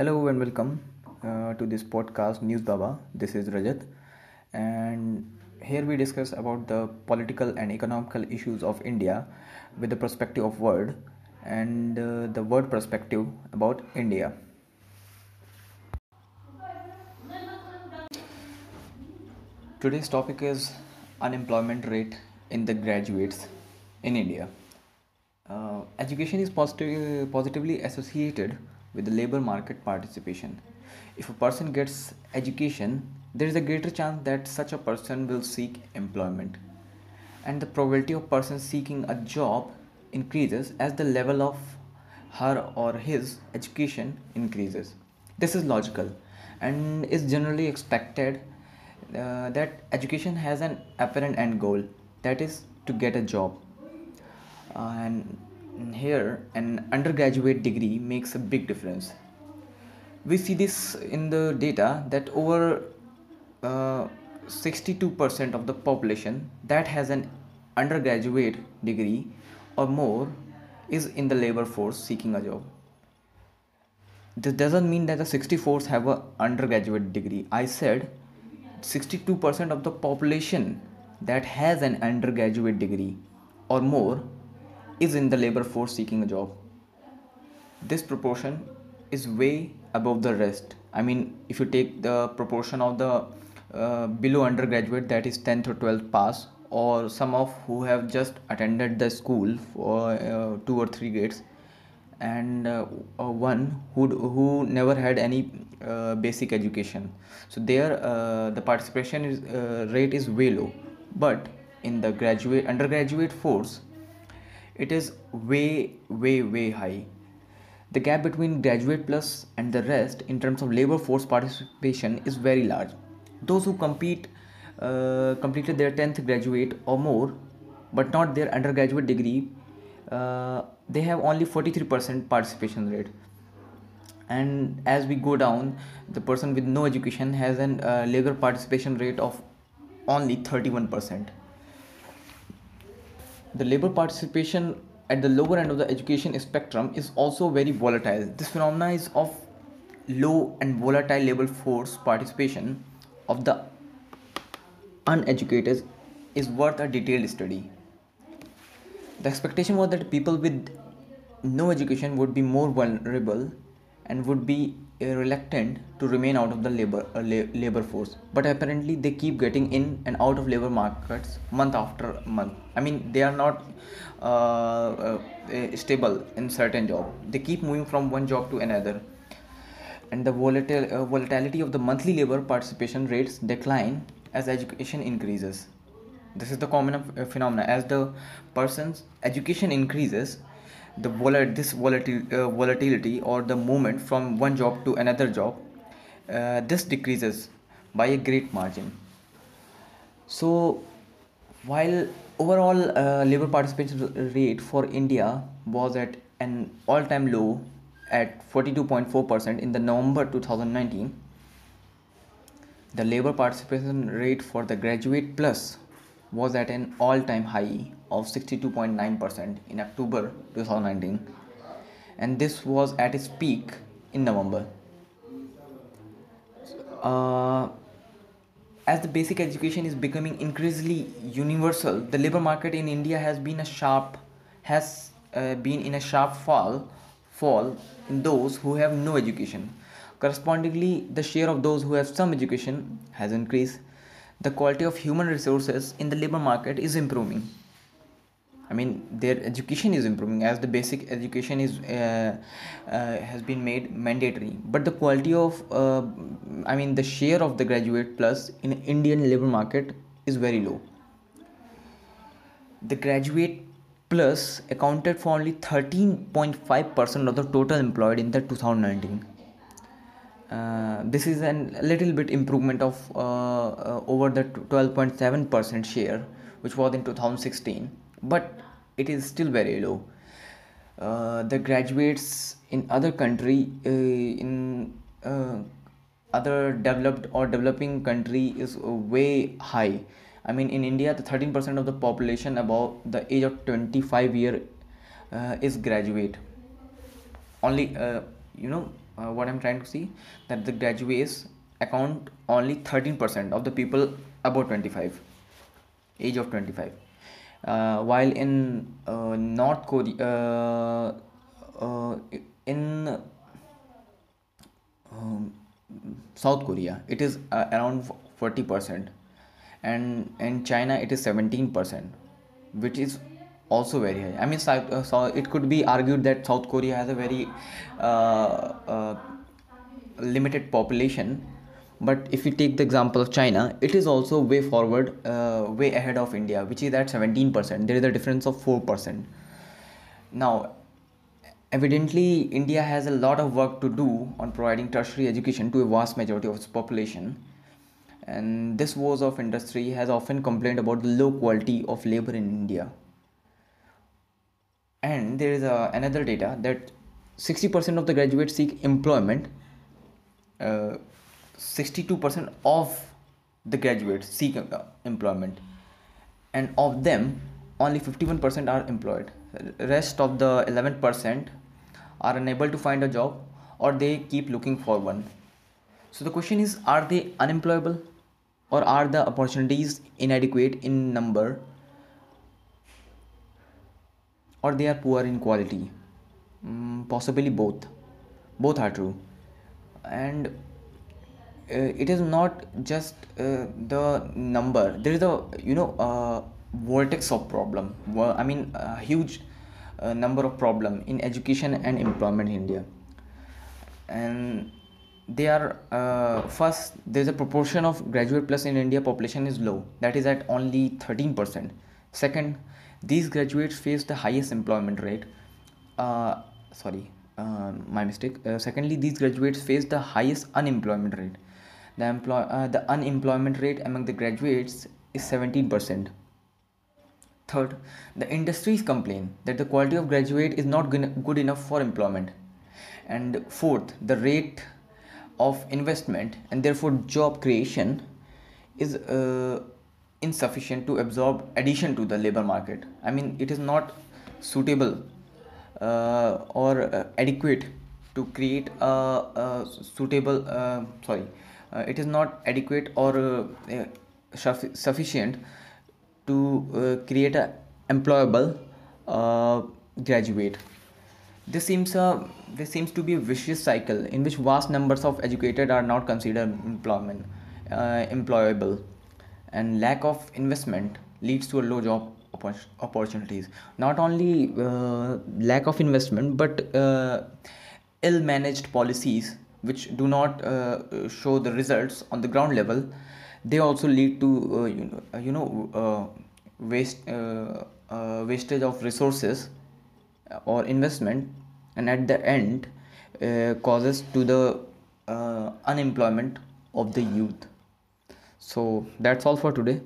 Hello and welcome uh, to this podcast News Baba. This is Rajat, and here we discuss about the political and economical issues of India with the perspective of world and uh, the world perspective about India. Today's topic is unemployment rate in the graduates in India. Uh, education is positive, positively associated with the labor market participation. If a person gets education, there is a greater chance that such a person will seek employment. And the probability of person seeking a job increases as the level of her or his education increases. This is logical and is generally expected uh, that education has an apparent end goal that is to get a job uh, and here an undergraduate degree makes a big difference. We see this in the data that over uh, 62% of the population that has an undergraduate degree or more is in the labor force seeking a job. This doesn't mean that the 64s have an undergraduate degree. I said 62% of the population that has an undergraduate degree or more is in the labor force seeking a job. This proportion is way above the rest. I mean, if you take the proportion of the uh, below undergraduate that is 10th or 12th pass or some of who have just attended the school for uh, two or three grades and uh, uh one who who never had any uh, basic education so there uh, the participation is, rate is way low but in the graduate undergraduate force it is way way way high. The gap between graduate plus and the rest in terms of labor force participation is very large. Those who compete uh, completed their 10th graduate or more but not their undergraduate degree uh, they have only 43% participation rate. And as we go down the person with no education has an uh, labor participation rate of only 31% the labor participation at the lower end of the education spectrum is also very volatile. This phenomenon is of low and volatile labor force participation of the uneducated is worth a detailed study. The expectation was that people with no education would be more vulnerable and would be reluctant to remain out of the labor uh, labor force. But apparently they keep getting in and out of labor markets month after month. I mean they are not uh, uh, stable in certain job. They keep moving from one job to another. And the volatil- uh, volatility of the monthly labor participation rates decline as education increases. This is the common uh, phenomena. As the person's education increases the volat- this volatil- uh, volatility or the movement from one job to another job uh, this decreases by a great margin. So while overall uh, labor participation rate for india was at an all-time low at 42.4% in the november 2019 the labor participation rate for the graduate plus was at an all-time high of 62.9% in October 2019 and this was at its peak in November. Uh, as the basic education is becoming increasingly universal, the labor market in India has been a sharp has uh, been in a sharp fall fall in those who have no education. Correspondingly, the share of those who have some education has increased. The quality of human resources in the labor market is improving I mean, their education is improving as the basic education is uh, uh, has been made mandatory. But the quality of, uh, I mean, the share of the graduate plus in Indian labor market is very low. The graduate plus accounted for only 13.5% of the total employed in the 2019. Uh, this is a little bit improvement of uh, uh, over the 12.7% share which was in 2016 but it is still very low. Uh, the graduates in other country in other developed or developing country is way high. I mean in india the 13% of the population above the age of 25 year uh, is graduate. Only uh, you know uh, what i'm trying to see that the graduates account only 13% of the people above 25 age of 25 uh, while in uh, north korea uh, uh, in um, south korea it is uh, around 40% and in china it is 17% which is also very high. I mean so it could be argued that south korea has a very limited population but if we take the example of china it is also way forward uh, way ahead of india which is at 17% there is a difference of 4% now evidently india has a lot of work to do on providing tertiary education to a vast majority of its population. And this woes of industry has often complained about the low quality of labor in india. And there is a, uh, another data that 60% of the graduates seek employment uh, 62% of the graduates seek employment. And of them only 51% are employed. Rest of the 11% are unable to find a job or they keep looking for one. So the question is are they unemployable or are the opportunities inadequate in number or they are poor in quality? Mm, possibly both. Both are true and uh, it is not just uh, the number. There is a you know uh, vortex of problem. I mean a huge number of problem in education and employment in india. And they are uh, first there's a proportion of graduate plus in india population is low. That is at only 13% second these graduates face the highest employment rate. Uh, sorry my mistake secondly these graduates face the highest unemployment rate the, employ- uh, the unemployment rate among the graduates is 17%. Third, the industries complain that the quality of graduate is not good enough for employment. And fourth, the rate of investment and therefore job creation is uh, insufficient to absorb addition to the labor market. I mean, it is not suitable uh, or uh, adequate to create a, a suitable, uh, sorry, uh, it is not adequate or uh, uh, sufficient to create a employable graduate. This seems a this seems to be a vicious cycle in which vast numbers of educated are not considered employment uh, employable and lack of investment leads to a low job opportunities. Not only uh, lack of investment but uh, ill managed policies which do not uh, show the results on the ground level they also lead to uh, you know, uh, you know waste wastage of resources or investment and at the end uh, causes to the uh, unemployment of the youth. So that's all for today